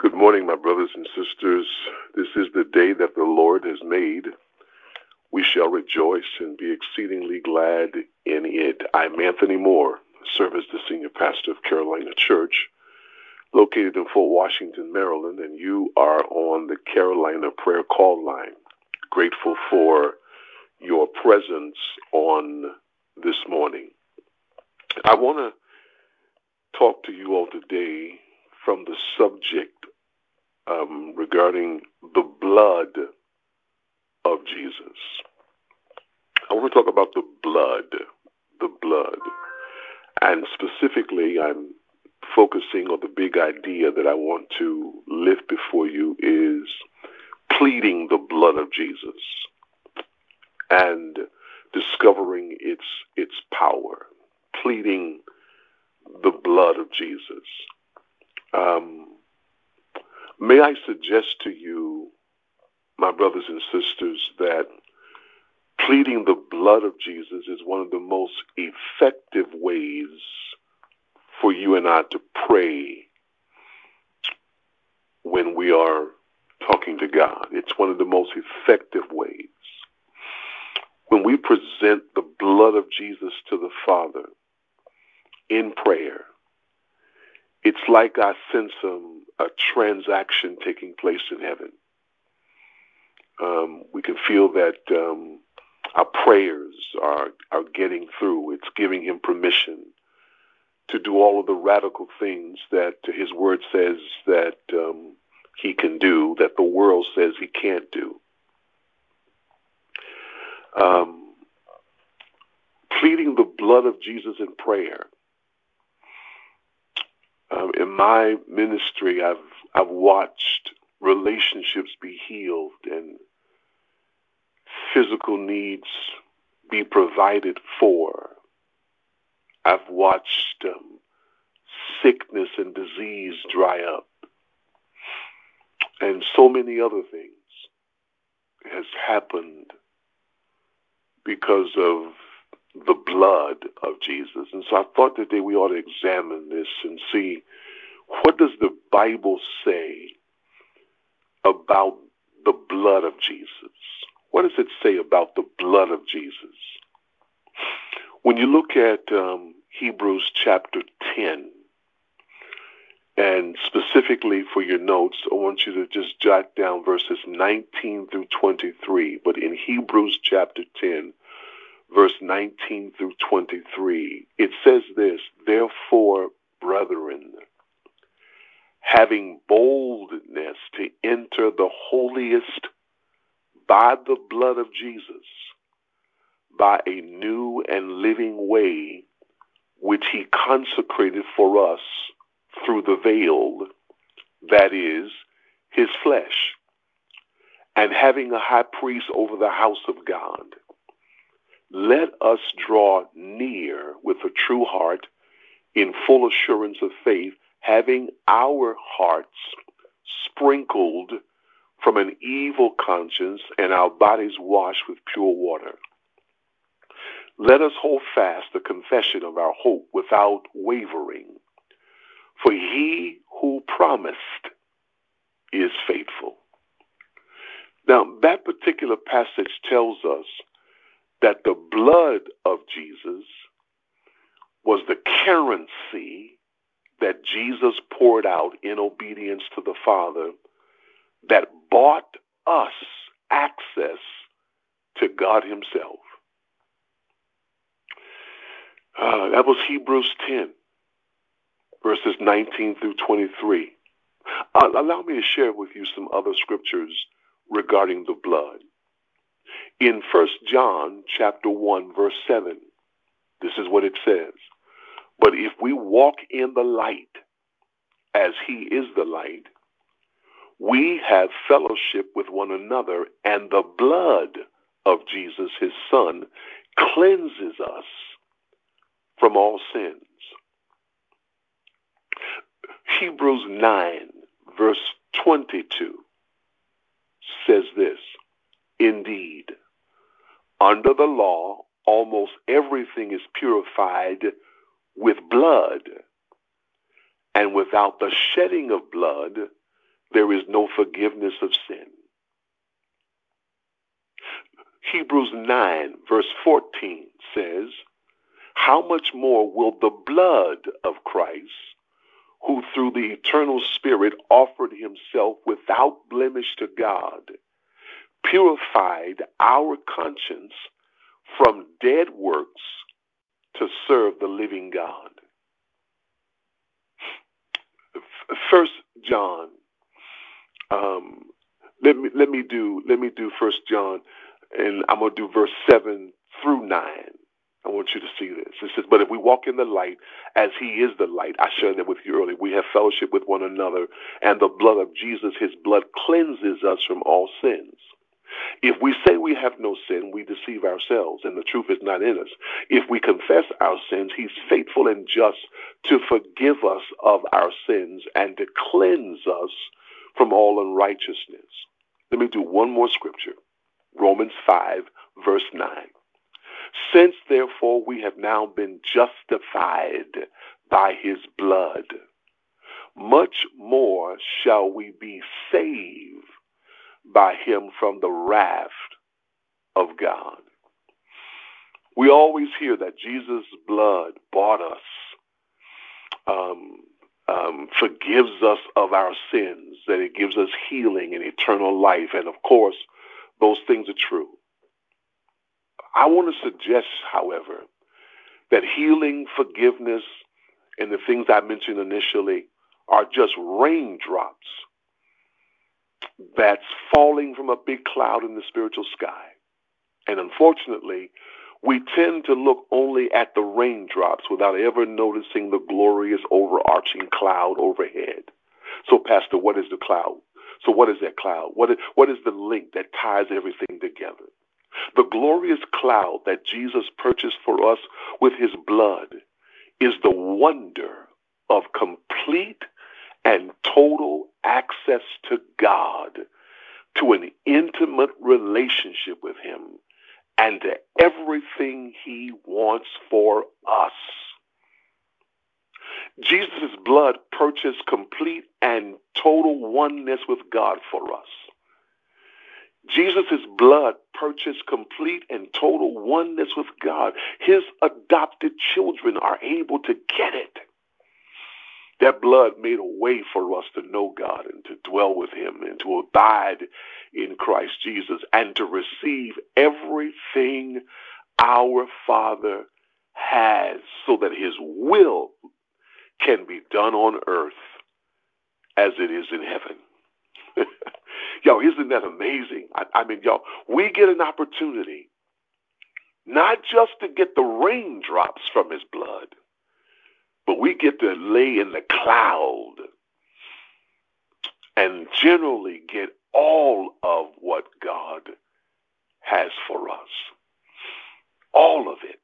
Good morning, my brothers and sisters. This is the day that the Lord has made. We shall rejoice and be exceedingly glad in it. I'm Anthony Moore, serve as the senior pastor of Carolina Church, located in Fort Washington, Maryland, and you are on the Carolina Prayer Call Line. Grateful for your presence on this morning. I want to talk to you all today from the subject um, regarding the blood of Jesus. I want to talk about the blood, the blood. And specifically, I'm focusing on the big idea that I want to lift before you is pleading the blood of Jesus and discovering its its power, pleading the blood of Jesus. Um, May I suggest to you, my brothers and sisters, that pleading the blood of Jesus is one of the most effective ways for you and I to pray when we are talking to God. It's one of the most effective ways. When we present the blood of Jesus to the Father in prayer, it's like I sense some a transaction taking place in heaven. Um, we can feel that um, our prayers are are getting through. It's giving him permission to do all of the radical things that his word says that um, he can do, that the world says he can't do. Um, pleading the blood of Jesus in prayer um, in my ministry, I've I've watched relationships be healed and physical needs be provided for. I've watched um, sickness and disease dry up, and so many other things has happened because of the blood of Jesus. And so I thought today we ought to examine this and see what does the Bible say about the blood of Jesus? What does it say about the blood of Jesus? When you look at um, Hebrews chapter 10, and specifically for your notes, I want you to just jot down verses 19 through 23. But in Hebrews chapter 10, verse 19 through 23, it says this Therefore, brethren, having boldness to enter the holiest by the blood of Jesus, by a new and living way which he consecrated for us through the veil, that is, his flesh, and having a high priest over the house of God let us draw near with a true heart in full assurance of faith, having our hearts sprinkled from an evil conscience and our bodies washed with pure water. Let us hold fast the confession of our hope without wavering, for he who promised is faithful. Now, that particular passage tells us that the blood of Jesus was the currency that Jesus poured out in obedience to the Father that bought us access to God Himself. Uh, that was Hebrews 10, verses 19 through 23. Uh, allow me to share with you some other scriptures regarding the blood. In First John chapter 1 verse 7, this is what it says. But if we walk in the light as he is the light, we have fellowship with one another, and the blood of Jesus, his son, cleanses us from all sins. Hebrews 9, verse 22 says this Indeed, under the law, almost everything is purified with blood. And without the shedding of blood, there is no forgiveness of sin. Hebrews 9, verse 14 says, How much more will the blood of Christ, who through the eternal Spirit offered himself without blemish to God, purified our conscience from dead works to serve the living God? First John. Um, let me let me do let me do First John, and I'm gonna do verse seven through nine. I want you to see this. It says, But if we walk in the light as he is the light, I shared that with you earlier, we have fellowship with one another, and the blood of Jesus, his blood cleanses us from all sins. If we say we have no sin, we deceive ourselves, and the truth is not in us. If we confess our sins, he's faithful and just to forgive us of our sins and to cleanse us from all unrighteousness. Let me do one more scripture Romans 5, verse 9. Since therefore we have now been justified by his blood, much more shall we be saved by him from the wrath of God. We always hear that Jesus' blood bought us, um, um, forgives us of our sins, that it gives us healing and eternal life. And of course, those things are true. I want to suggest, however, that healing, forgiveness, and the things I mentioned initially are just raindrops that's falling from a big cloud in the spiritual sky. And unfortunately, we tend to look only at the raindrops without ever noticing the glorious overarching cloud overhead. So, Pastor, what is the cloud? So, what is that cloud? What is, what is the link that ties everything together? The glorious cloud that Jesus purchased for us with his blood is the wonder of complete and total access to God, to an intimate relationship with Him, and to everything He wants for us. Jesus' blood purchased complete and total oneness with God for us. Jesus' blood purchased complete and total oneness with God. His adopted children are able to get it. That blood made a way for us to know God and to dwell with Him and to abide in Christ Jesus and to receive everything our Father has so that His will can be done on earth as it is in heaven. y'all, isn't that amazing? I, I mean, y'all, we get an opportunity not just to get the raindrops from His blood but we get to lay in the cloud and generally get all of what God has for us. All of it.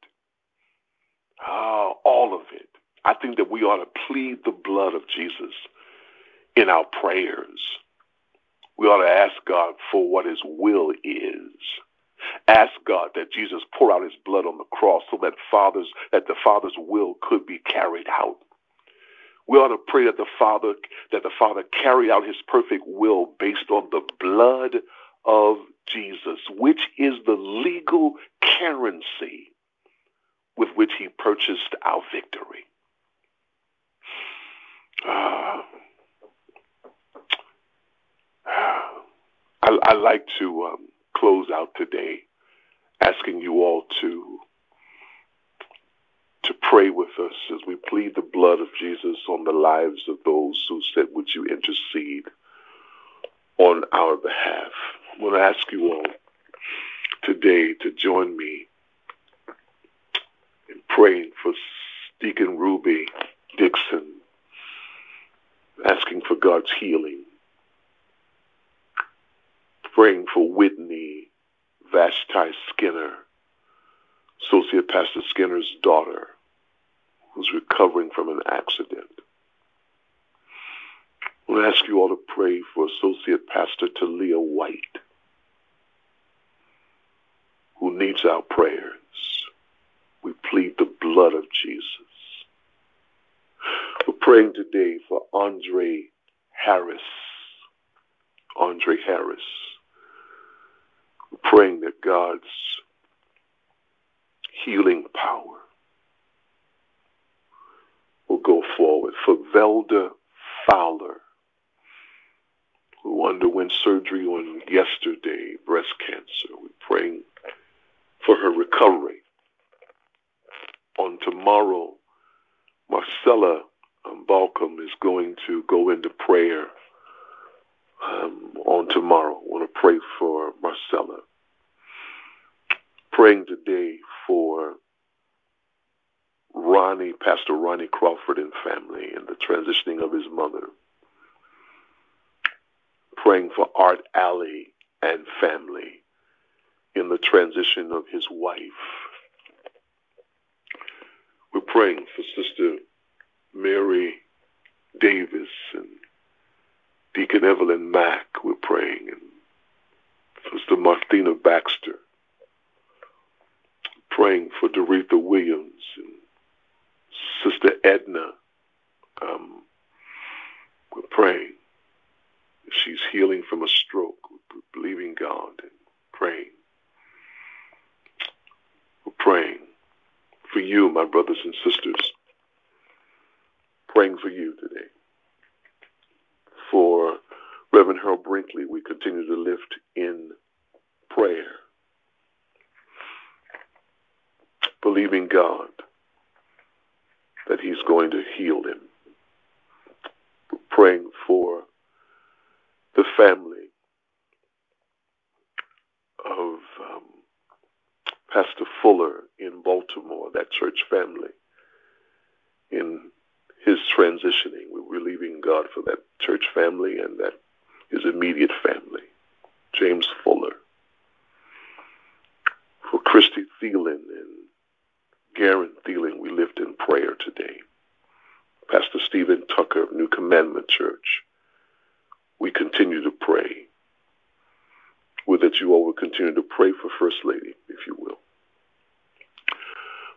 Uh, all of it. I think that we ought to plead the blood of Jesus in our prayers. We ought to ask God for what his will is. Ask God that Jesus pour out his blood on the cross so that fathers that the Father's will could be carried out. We ought to pray that the Father that the Father carry out his perfect will based on the blood of Jesus, which is the legal currency with which he purchased our victory. Uh, I, I, like to um, close out today asking you all to to pray with us as we plead the blood of Jesus on the lives of those who said, Would you intercede on our behalf? I want to ask you all today to join me in praying for Deacon Ruby Dixon, asking for God's healing praying for Whitney Vashti Skinner, Associate Pastor Skinner's daughter, who's recovering from an accident. I want to ask you all to pray for Associate Pastor Talia White, who needs our prayers. We plead the blood of Jesus. We're praying today for Andre Harris, Andre Harris. Praying that God's healing power will go forward. For Velda Fowler, who underwent surgery on yesterday, breast cancer, we're praying for her recovery. On tomorrow, Marcella Balcom is going to go into prayer um, on tomorrow. I want to pray for Marcella. Praying today for Ronnie, Pastor Ronnie Crawford and family and the transitioning of his mother. Praying for Art Alley and family in the transition of his wife. We're praying for Sister Mary Davis and Deacon Evelyn Mack. We're praying and Sister Martina Baxter. Praying for Doretha Williams and Sister Edna. Um, we're praying. She's healing from a stroke. We're believing God and praying. We're praying for you, my brothers and sisters. Praying for you today. For Reverend Harold Brinkley, we continue to lift in prayer. Believing God that He's going to heal him. We're praying for the family of um, Pastor Fuller in Baltimore, that church family, in his transitioning. We're believing God for that church family and that his immediate family, James Fuller. For Christy Thielen and Garen Thielen, we lift in prayer today. Pastor Stephen Tucker of New Commandment Church, we continue to pray. Would that you all will continue to pray for First Lady, if you will.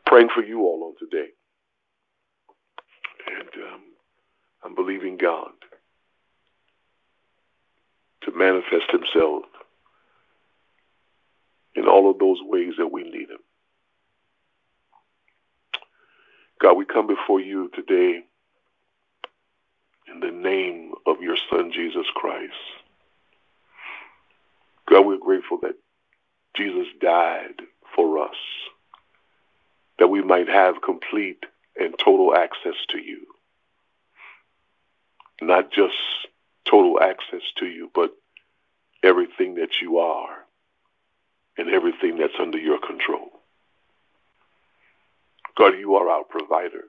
Praying for you all on today. And um, I'm believing God to manifest himself in all of those ways that we need him. God, we come before you today in the name of your Son, Jesus Christ. God, we're grateful that Jesus died for us, that we might have complete and total access to you. Not just total access to you, but everything that you are and everything that's under your control. God, you are our provider.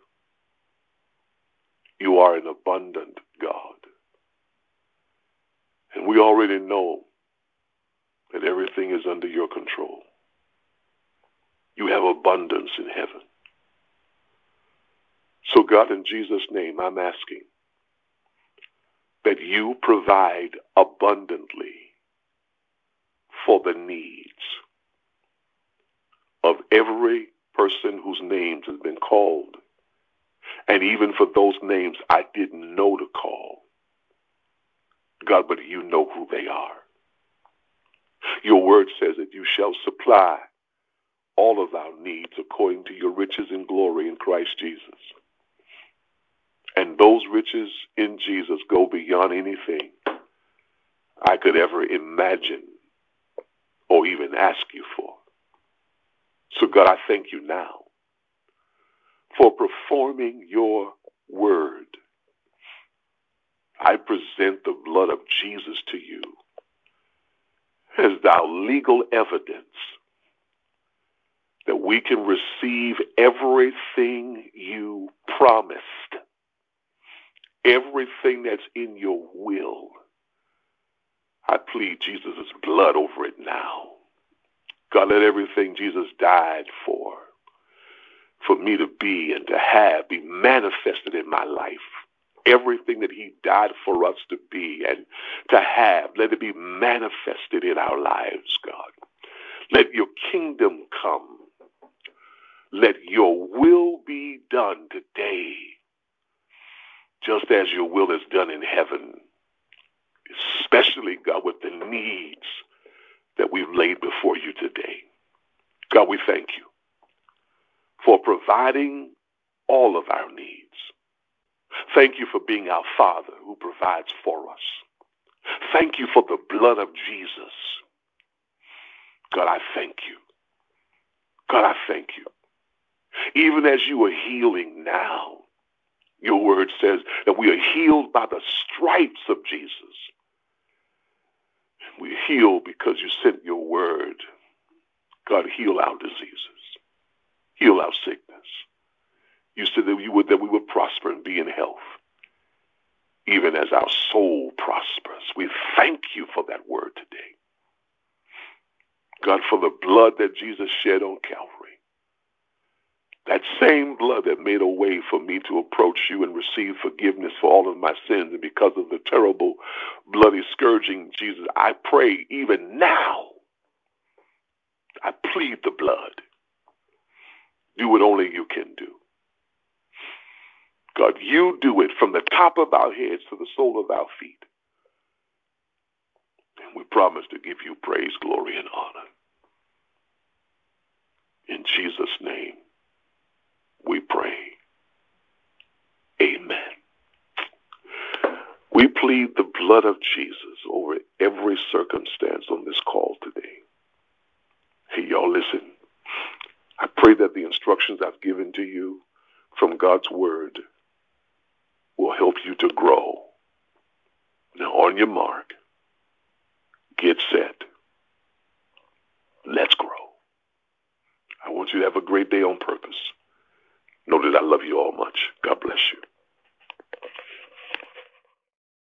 You are an abundant God. And we already know that everything is under your control. You have abundance in heaven. So, God, in Jesus' name, I'm asking that you provide abundantly for the needs of every person whose names has been called, and even for those names I didn't know to call. God, but you know who they are. Your word says that you shall supply all of our needs according to your riches and glory in Christ Jesus. And those riches in Jesus go beyond anything I could ever imagine or even ask you for. So, God, I thank you now for performing your word. I present the blood of Jesus to you as thou legal evidence that we can receive everything you promised everything that's in your will. I plead Jesus' blood over it now. God, let everything Jesus died for, for me to be and to have, be manifested in my life. Everything that he died for us to be and to have, let it be manifested in our lives, God. Let your kingdom come. Let your will be done today just as your will is done in heaven, especially God, with the needs that we've laid before you today. God, we thank you for providing all of our needs. Thank you for being our Father who provides for us. Thank you for the blood of Jesus. God, I thank you. God, I thank you. Even as you are healing now, your word says that we are healed by the stripes of Jesus. We're healed because you sent your word. God, heal our diseases, heal our sickness. You said that you would that we would prosper and be in health, even as our soul prospers. We thank you for that word today. God, for the blood that Jesus shed on Calvary. That same blood that made a way for me to you and receive forgiveness for all of my sins. And because of the terrible bloody scourging, Jesus, I pray even now, I plead the blood. Do what only you can do. God, you do it from the top of our heads to the sole of our feet. And we promise to give you praise, glory, and honor. In Jesus' name we pray. We plead the blood of Jesus over every circumstance on this call today. Hey, y'all, listen. I pray that the instructions I've given to you from God's word will help you to grow. Now, on your mark, get set. Let's grow. I want you to have a great day on purpose. Know that I love you all much. God bless you.